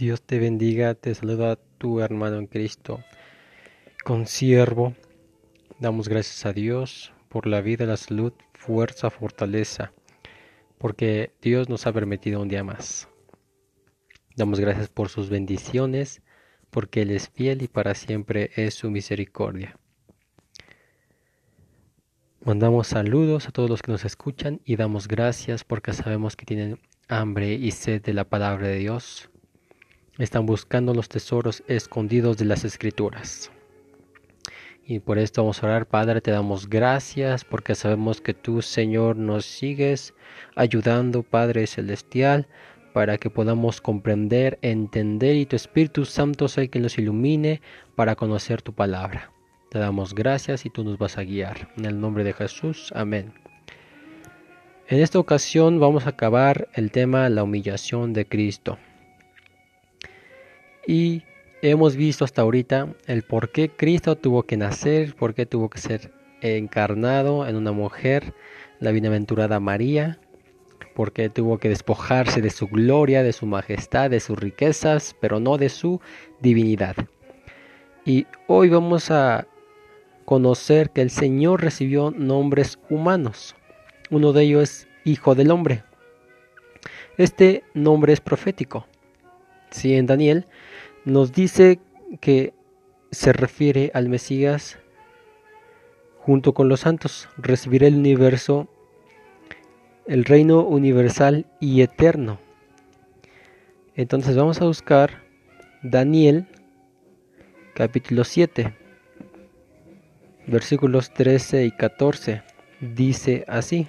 Dios te bendiga, te saluda tu hermano en Cristo, consiervo. Damos gracias a Dios por la vida, la salud, fuerza, fortaleza, porque Dios nos ha permitido un día más. Damos gracias por sus bendiciones, porque Él es fiel y para siempre es su misericordia. Mandamos saludos a todos los que nos escuchan y damos gracias porque sabemos que tienen hambre y sed de la palabra de Dios están buscando los tesoros escondidos de las escrituras. Y por esto vamos a orar, Padre, te damos gracias porque sabemos que tú, Señor, nos sigues ayudando, Padre Celestial, para que podamos comprender, entender y tu Espíritu Santo sea el que nos ilumine para conocer tu palabra. Te damos gracias y tú nos vas a guiar. En el nombre de Jesús, amén. En esta ocasión vamos a acabar el tema la humillación de Cristo. Y hemos visto hasta ahorita el por qué Cristo tuvo que nacer, por qué tuvo que ser encarnado en una mujer, la bienaventurada María, por qué tuvo que despojarse de su gloria, de su majestad, de sus riquezas, pero no de su divinidad. Y hoy vamos a conocer que el Señor recibió nombres humanos. Uno de ellos es Hijo del Hombre. Este nombre es profético. Si en Daniel nos dice que se refiere al Mesías junto con los santos, recibirá el universo, el reino universal y eterno. Entonces vamos a buscar Daniel capítulo 7, versículos 13 y 14. Dice así.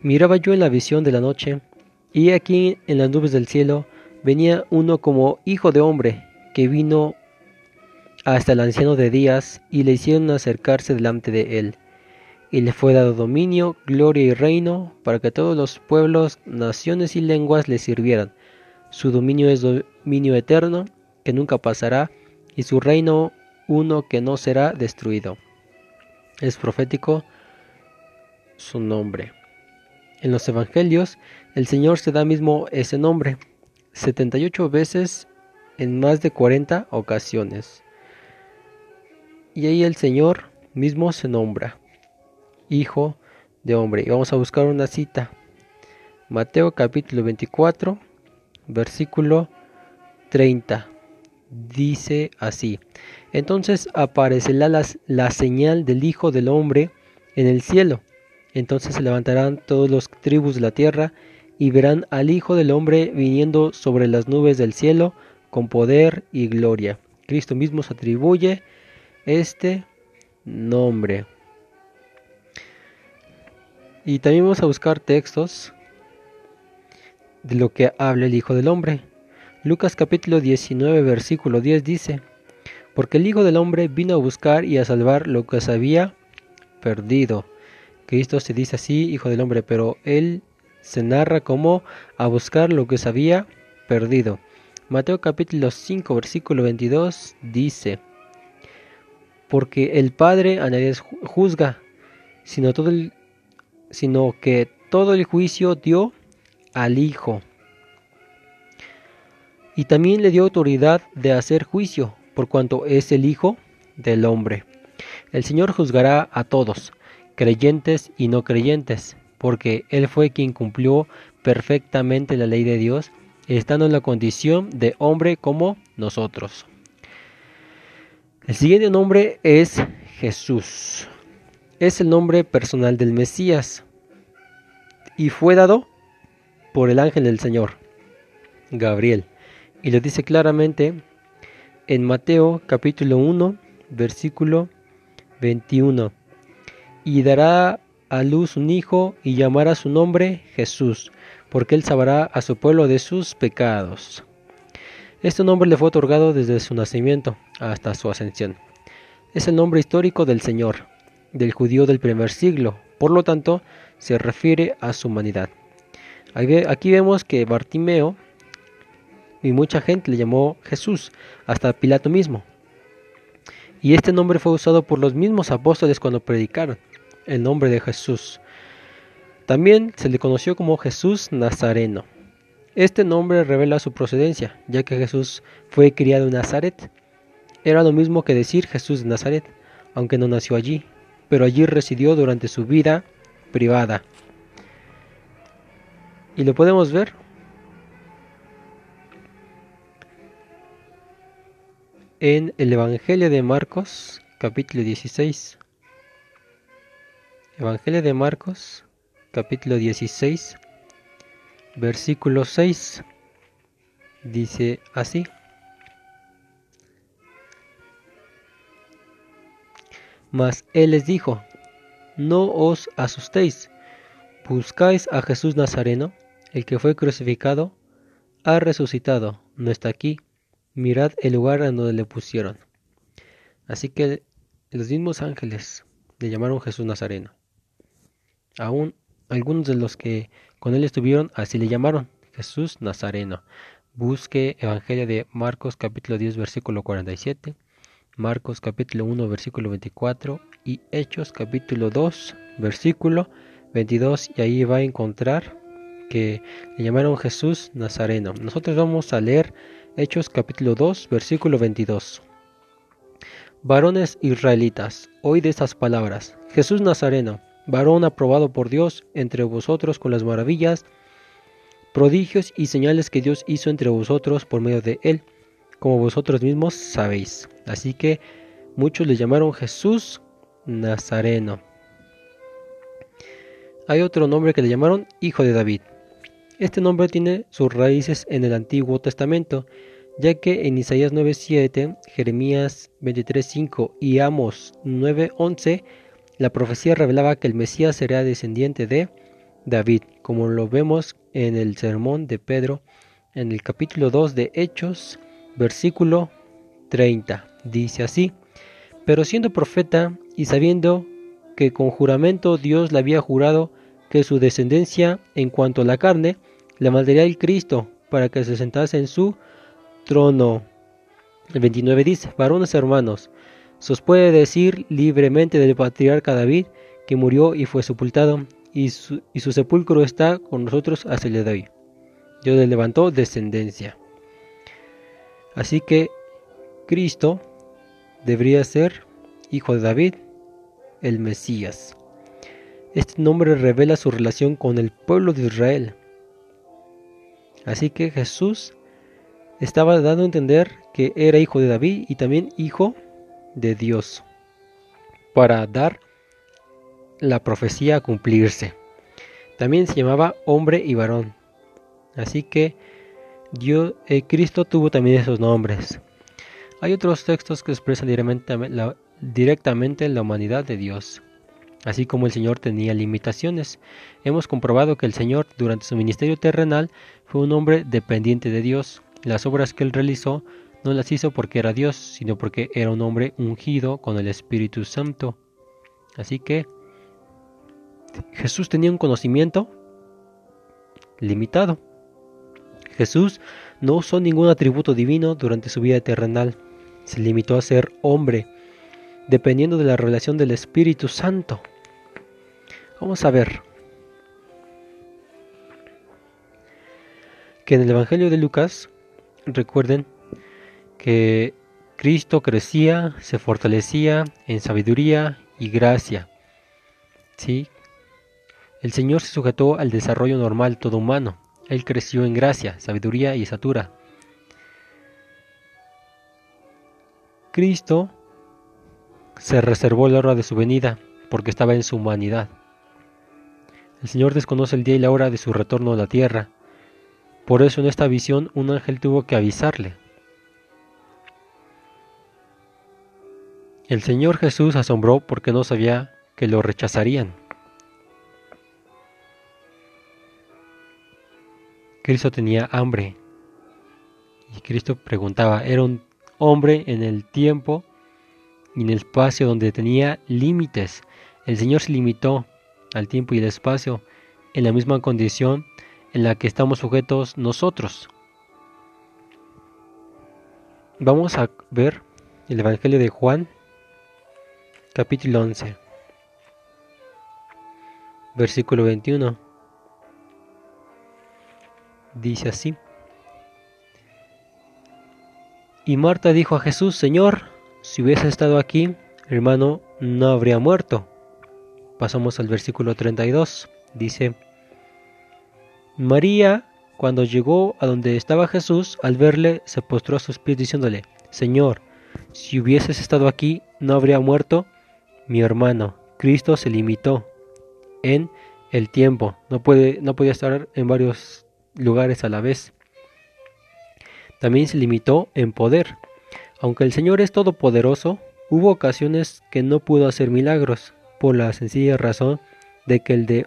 Miraba yo en la visión de la noche, y aquí en las nubes del cielo venía uno como hijo de hombre, que vino hasta el anciano de días, y le hicieron acercarse delante de él. Y le fue dado dominio, gloria y reino, para que todos los pueblos, naciones y lenguas le sirvieran. Su dominio es dominio eterno, que nunca pasará, y su reino uno que no será destruido. Es profético su nombre. En los evangelios, el Señor se da mismo ese nombre, 78 veces en más de 40 ocasiones. Y ahí el Señor mismo se nombra Hijo de Hombre. Y vamos a buscar una cita. Mateo capítulo 24, versículo 30. Dice así. Entonces aparecerá la, la señal del Hijo del Hombre en el cielo. Entonces se levantarán todos los tribus de la tierra y verán al Hijo del Hombre viniendo sobre las nubes del cielo con poder y gloria. Cristo mismo se atribuye este nombre. Y también vamos a buscar textos de lo que habla el Hijo del Hombre. Lucas capítulo 19 versículo 10 dice, porque el Hijo del Hombre vino a buscar y a salvar lo que se había perdido. Cristo se dice así, Hijo del Hombre, pero él se narra como a buscar lo que se había perdido. Mateo capítulo 5 versículo 22 dice, porque el Padre a nadie juzga, sino, todo el, sino que todo el juicio dio al Hijo. Y también le dio autoridad de hacer juicio, por cuanto es el Hijo del hombre. El Señor juzgará a todos, creyentes y no creyentes, porque Él fue quien cumplió perfectamente la ley de Dios, estando en la condición de hombre como nosotros. El siguiente nombre es Jesús. Es el nombre personal del Mesías y fue dado por el ángel del Señor, Gabriel. Y lo dice claramente en Mateo capítulo 1, versículo 21. Y dará a luz un hijo y llamará su nombre Jesús, porque él sabrá a su pueblo de sus pecados. Este nombre le fue otorgado desde su nacimiento hasta su ascensión. Es el nombre histórico del Señor, del judío del primer siglo, por lo tanto se refiere a su humanidad. Aquí vemos que Bartimeo y mucha gente le llamó Jesús, hasta Pilato mismo. Y este nombre fue usado por los mismos apóstoles cuando predicaron el nombre de Jesús. También se le conoció como Jesús Nazareno. Este nombre revela su procedencia, ya que Jesús fue criado en Nazaret. Era lo mismo que decir Jesús de Nazaret, aunque no nació allí, pero allí residió durante su vida privada. Y lo podemos ver en el Evangelio de Marcos, capítulo 16. Evangelio de Marcos, capítulo 16, versículo 6. Dice así. Mas él les dijo, no os asustéis, buscáis a Jesús Nazareno, el que fue crucificado, ha resucitado, no está aquí, mirad el lugar en donde le pusieron. Así que los mismos ángeles le llamaron Jesús Nazareno. Aún algunos de los que con él estuvieron así le llamaron Jesús Nazareno. Busque Evangelio de Marcos capítulo 10 versículo 47, Marcos capítulo 1 versículo 24 y Hechos capítulo 2 versículo 22 y ahí va a encontrar que le llamaron Jesús Nazareno. Nosotros vamos a leer Hechos capítulo 2 versículo 22. Varones israelitas, oíd estas palabras. Jesús Nazareno, varón aprobado por Dios entre vosotros con las maravillas, prodigios y señales que Dios hizo entre vosotros por medio de él, como vosotros mismos sabéis. Así que muchos le llamaron Jesús Nazareno. Hay otro nombre que le llamaron Hijo de David. Este nombre tiene sus raíces en el Antiguo Testamento, ya que en Isaías 9:7, Jeremías 23:5 y Amos 9:11 la profecía revelaba que el Mesías sería descendiente de David, como lo vemos en el sermón de Pedro en el capítulo 2 de Hechos, versículo 30. Dice así, pero siendo profeta y sabiendo que con juramento Dios le había jurado que su descendencia en cuanto a la carne le mandaría el Cristo para que se sentase en su trono. El 29 dice, varones hermanos, se os puede decir libremente del patriarca David, que murió y fue sepultado, y su, sepulcro está con nosotros hasta el día de hoy. Dios le levantó descendencia. Así que Cristo debería ser hijo de David, el Mesías. Este nombre revela su relación con el pueblo de Israel. Así que Jesús estaba dando a entender que era hijo de David y también hijo de Dios para dar la profecía a cumplirse. También se llamaba hombre y varón. Así que Dios, eh, Cristo tuvo también esos nombres. Hay otros textos que expresan directamente la humanidad de Dios. Así como el Señor tenía limitaciones, hemos comprobado que el Señor durante su ministerio terrenal fue un hombre dependiente de Dios. Las obras que él realizó no las hizo porque era Dios, sino porque era un hombre ungido con el Espíritu Santo. Así que Jesús tenía un conocimiento limitado. Jesús no usó ningún atributo divino durante su vida terrenal. Se limitó a ser hombre, dependiendo de la relación del Espíritu Santo. Vamos a ver que en el Evangelio de Lucas, recuerden, que Cristo crecía, se fortalecía en sabiduría y gracia. ¿Sí? El Señor se sujetó al desarrollo normal todo humano. Él creció en gracia, sabiduría y estatura. Cristo se reservó la hora de su venida porque estaba en su humanidad. El Señor desconoce el día y la hora de su retorno a la tierra. Por eso en esta visión un ángel tuvo que avisarle. El Señor Jesús asombró porque no sabía que lo rechazarían. Cristo tenía hambre. Y Cristo preguntaba, era un hombre en el tiempo y en el espacio donde tenía límites. El Señor se limitó al tiempo y al espacio en la misma condición en la que estamos sujetos nosotros. Vamos a ver el Evangelio de Juan capítulo 11, versículo 21. dice así. Y Marta dijo a Jesús, Señor, si hubiese estado aquí, hermano no habría muerto. Pasamos al versículo 32. Dice, María, cuando llegó a donde estaba Jesús, al verle, se postró a sus pies diciéndole, Señor, si hubieses estado aquí, no habría muerto mi hermano. Cristo se limitó en el tiempo, no, puede, no podía estar en varios lugares a la vez. También se limitó en poder. Aunque el Señor es todopoderoso, hubo ocasiones que no pudo hacer milagros, por la sencilla razón de que de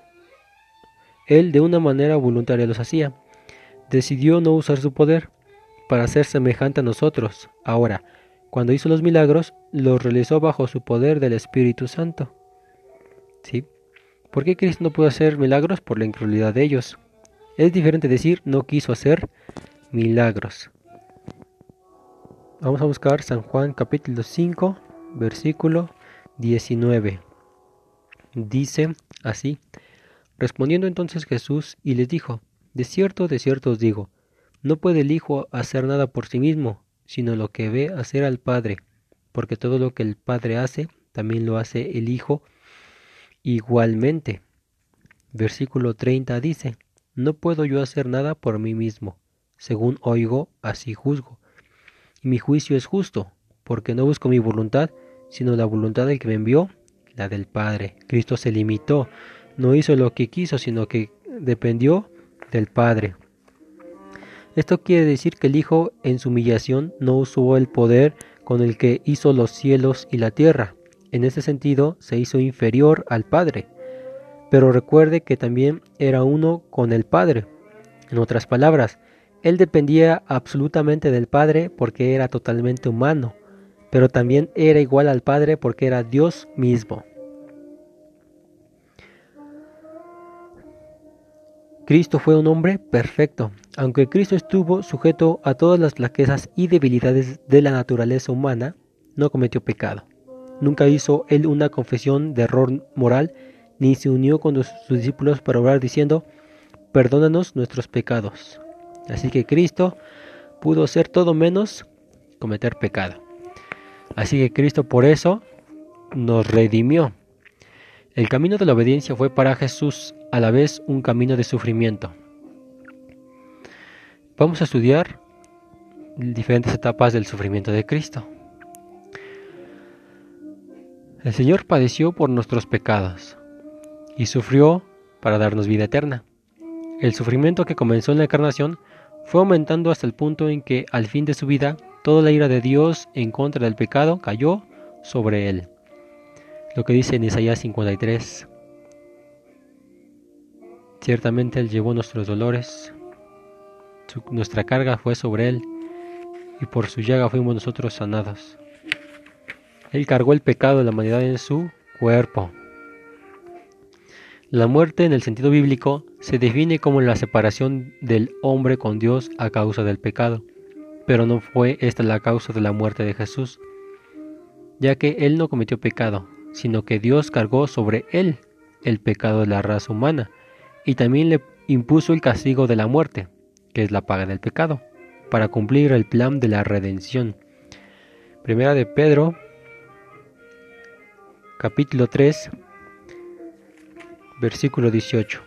él de una manera voluntaria los hacía. Decidió no usar su poder para ser semejante a nosotros. Ahora, cuando hizo los milagros, los realizó bajo su poder del Espíritu Santo. ¿Sí? ¿Por qué Cristo no pudo hacer milagros? Por la incredulidad de ellos. Es diferente decir no quiso hacer milagros. Vamos a buscar San Juan capítulo 5, versículo 19. Dice así, respondiendo entonces Jesús y les dijo, De cierto, de cierto os digo, no puede el Hijo hacer nada por sí mismo, sino lo que ve hacer al Padre, porque todo lo que el Padre hace, también lo hace el Hijo igualmente. Versículo 30 dice, No puedo yo hacer nada por mí mismo, según oigo, así juzgo. Y mi juicio es justo, porque no busco mi voluntad, sino la voluntad del que me envió, la del Padre. Cristo se limitó, no hizo lo que quiso, sino que dependió del Padre. Esto quiere decir que el Hijo en su humillación no usó el poder con el que hizo los cielos y la tierra. En ese sentido se hizo inferior al Padre. Pero recuerde que también era uno con el Padre. En otras palabras, él dependía absolutamente del Padre porque era totalmente humano, pero también era igual al Padre porque era Dios mismo. Cristo fue un hombre perfecto. Aunque Cristo estuvo sujeto a todas las flaquezas y debilidades de la naturaleza humana, no cometió pecado. Nunca hizo él una confesión de error moral, ni se unió con sus discípulos para orar diciendo, perdónanos nuestros pecados. Así que Cristo pudo ser todo menos cometer pecado. Así que Cristo por eso nos redimió. El camino de la obediencia fue para Jesús a la vez un camino de sufrimiento. Vamos a estudiar diferentes etapas del sufrimiento de Cristo. El Señor padeció por nuestros pecados y sufrió para darnos vida eterna. El sufrimiento que comenzó en la encarnación fue aumentando hasta el punto en que al fin de su vida toda la ira de Dios en contra del pecado cayó sobre él. Lo que dice en Isaías 53. Ciertamente Él llevó nuestros dolores, nuestra carga fue sobre Él, y por su llaga fuimos nosotros sanados. Él cargó el pecado de la humanidad en su cuerpo. La muerte en el sentido bíblico se define como la separación del hombre con Dios a causa del pecado, pero no fue esta la causa de la muerte de Jesús, ya que Él no cometió pecado, sino que Dios cargó sobre Él el pecado de la raza humana y también le impuso el castigo de la muerte, que es la paga del pecado, para cumplir el plan de la redención. Primera de Pedro, capítulo 3, versículo 18.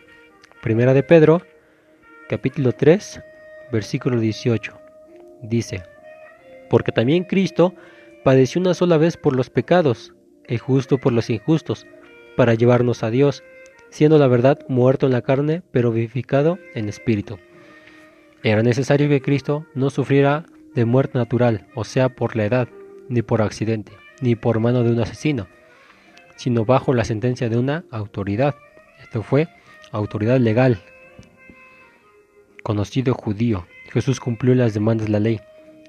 Primera de Pedro, capítulo 3, versículo 18. Dice, porque también Cristo padeció una sola vez por los pecados, el justo por los injustos, para llevarnos a Dios siendo la verdad muerto en la carne, pero vivificado en espíritu. Era necesario que Cristo no sufriera de muerte natural, o sea, por la edad, ni por accidente, ni por mano de un asesino, sino bajo la sentencia de una autoridad. Esto fue autoridad legal, conocido judío. Jesús cumplió las demandas de la ley.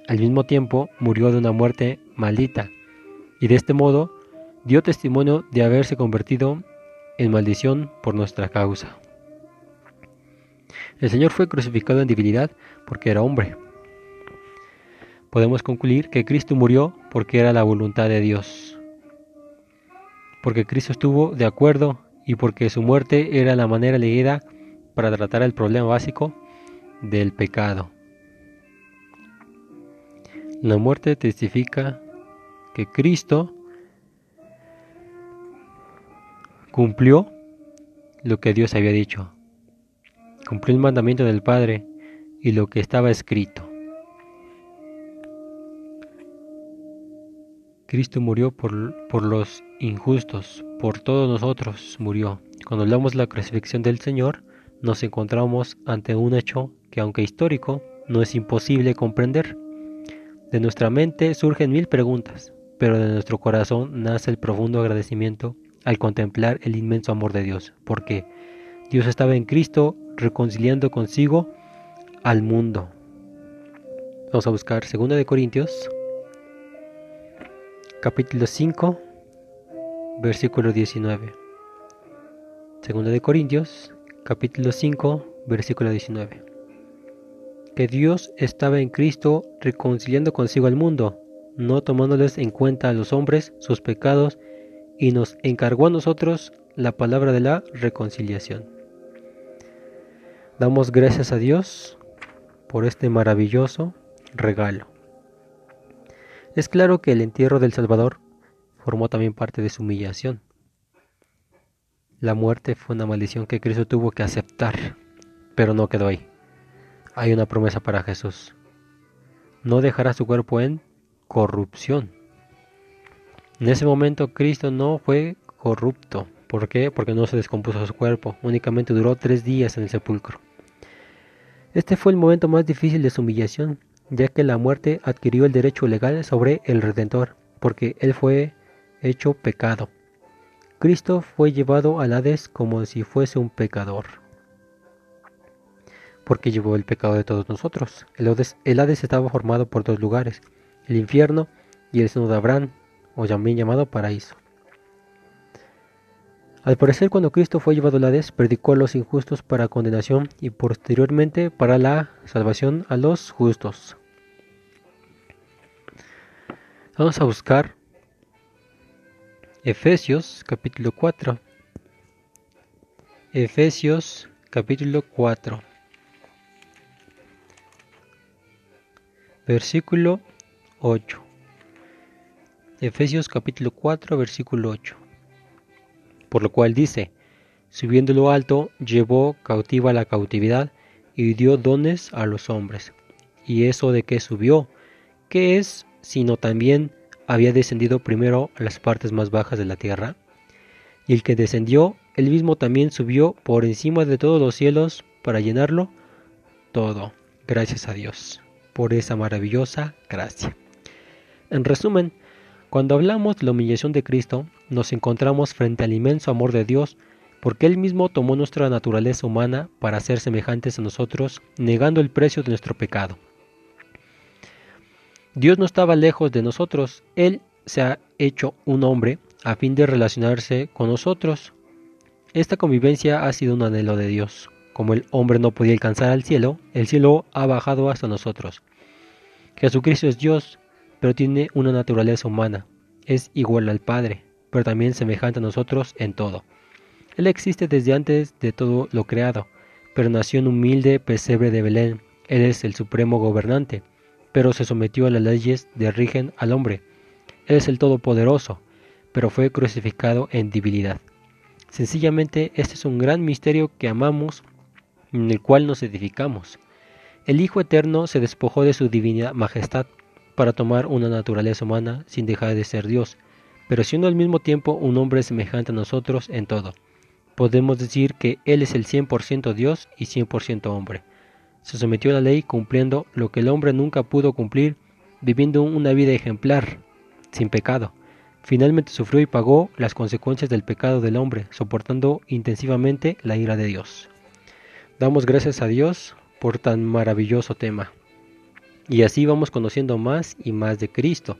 Al mismo tiempo murió de una muerte maldita, y de este modo dio testimonio de haberse convertido en maldición por nuestra causa. El Señor fue crucificado en debilidad porque era hombre. Podemos concluir que Cristo murió porque era la voluntad de Dios, porque Cristo estuvo de acuerdo y porque su muerte era la manera elegida para tratar el problema básico del pecado. La muerte testifica que Cristo cumplió lo que Dios había dicho, cumplió el mandamiento del Padre y lo que estaba escrito. Cristo murió por, por, los injustos, por todos nosotros murió. Cuando hablamos de la crucifixión del Señor, nos encontramos ante un hecho que, aunque histórico, no es imposible comprender. De nuestra mente surgen mil preguntas, pero de nuestro corazón nace el profundo agradecimiento al contemplar el inmenso amor de Dios, porque Dios estaba en Cristo reconciliando consigo al mundo. Vamos a buscar 2 de Corintios, capítulo 5, versículo 19. 2 de Corintios, capítulo 5, versículo 19. Que Dios estaba en Cristo reconciliando consigo al mundo, no tomándoles en cuenta a los hombres sus pecados, y nos encargó a nosotros la palabra de la reconciliación. Damos gracias a Dios por este maravilloso regalo. Es claro que el entierro del Salvador formó también parte de su humillación. La muerte fue una maldición que Cristo tuvo que aceptar, pero no quedó ahí. Hay una promesa para Jesús. No dejará su cuerpo en corrupción. En ese momento Cristo no fue corrupto. ¿Por qué? Porque no se descompuso su cuerpo, únicamente duró tres días en el sepulcro. Este fue el momento más difícil de su humillación, ya que la muerte adquirió el derecho legal sobre el Redentor, porque él fue hecho pecado. Cristo fue llevado al Hades como si fuese un pecador, porque llevó el pecado de todos nosotros. El Hades, el Hades estaba formado por dos lugares, el infierno y el seno de Abraham, o también llamado paraíso. Al parecer, cuando Cristo fue llevado al Hades, predicó a los injustos para condenación y posteriormente para la salvación a los justos. Vamos a buscar Efesios capítulo 4. Efesios capítulo 4. Versículo 8. Efesios capítulo 4, versículo 8. Por lo cual dice, subiendo lo alto, llevó cautiva la cautividad y dio dones a los hombres. ¿Y eso de qué subió? ¿Qué es sino también había descendido primero a las partes más bajas de la tierra? Y el que descendió, él mismo también subió por encima de todos los cielos para llenarlo todo. Gracias a Dios por esa maravillosa gracia. En resumen, cuando hablamos de la humillación de Cristo, nos encontramos frente al inmenso amor de Dios, porque Él mismo tomó nuestra naturaleza humana para ser semejantes a nosotros, negando el precio de nuestro pecado. Dios no estaba lejos de nosotros, Él se ha hecho un hombre a fin de relacionarse con nosotros. Esta convivencia ha sido un anhelo de Dios. Como el hombre no podía alcanzar al cielo, el cielo ha bajado hasta nosotros. Jesucristo es Dios, pero tiene una naturaleza humana. Es igual al Padre, pero también semejante a nosotros en todo. Él existe desde antes de todo lo creado, pero nació en humilde pesebre de Belén. Él es el supremo gobernante, pero se sometió a las leyes que rigen al hombre. Él es el Todopoderoso, pero fue crucificado en debilidad. Sencillamente este es un gran misterio que amamos, en el cual nos edificamos. El Hijo Eterno se despojó de su divina majestad para tomar una naturaleza humana sin dejar de ser Dios, pero siendo al mismo tiempo un hombre semejante a nosotros en todo. Podemos decir que Él es el 100% Dios y 100% hombre. Se sometió a la ley cumpliendo lo que el hombre nunca pudo cumplir, viviendo una vida ejemplar, sin pecado. Finalmente sufrió y pagó las consecuencias del pecado del hombre, soportando intensivamente la ira de Dios. Damos gracias a Dios por tan maravilloso tema. Y así vamos conociendo más y más de Cristo.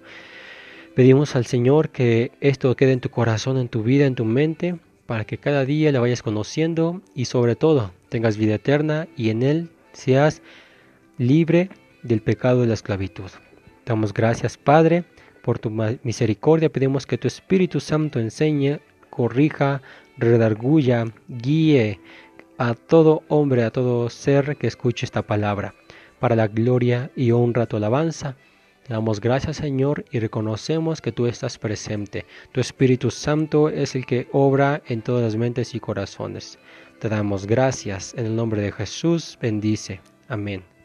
Pedimos al Señor que esto quede en tu corazón, en tu vida, en tu mente, para que cada día le vayas conociendo y sobre todo tengas vida eterna y en Él seas libre del pecado de la esclavitud. Damos gracias, Padre, por tu misericordia. Pedimos que tu Espíritu Santo enseñe, corrija, redarguya, guíe a todo hombre, a todo ser que escuche esta palabra, para la gloria y honra tu alabanza. Damos gracias, Señor, y reconocemos que tú estás presente. Tu Espíritu Santo es el que obra en todas las mentes y corazones. Te damos gracias. En el nombre de Jesús, bendice. Amén.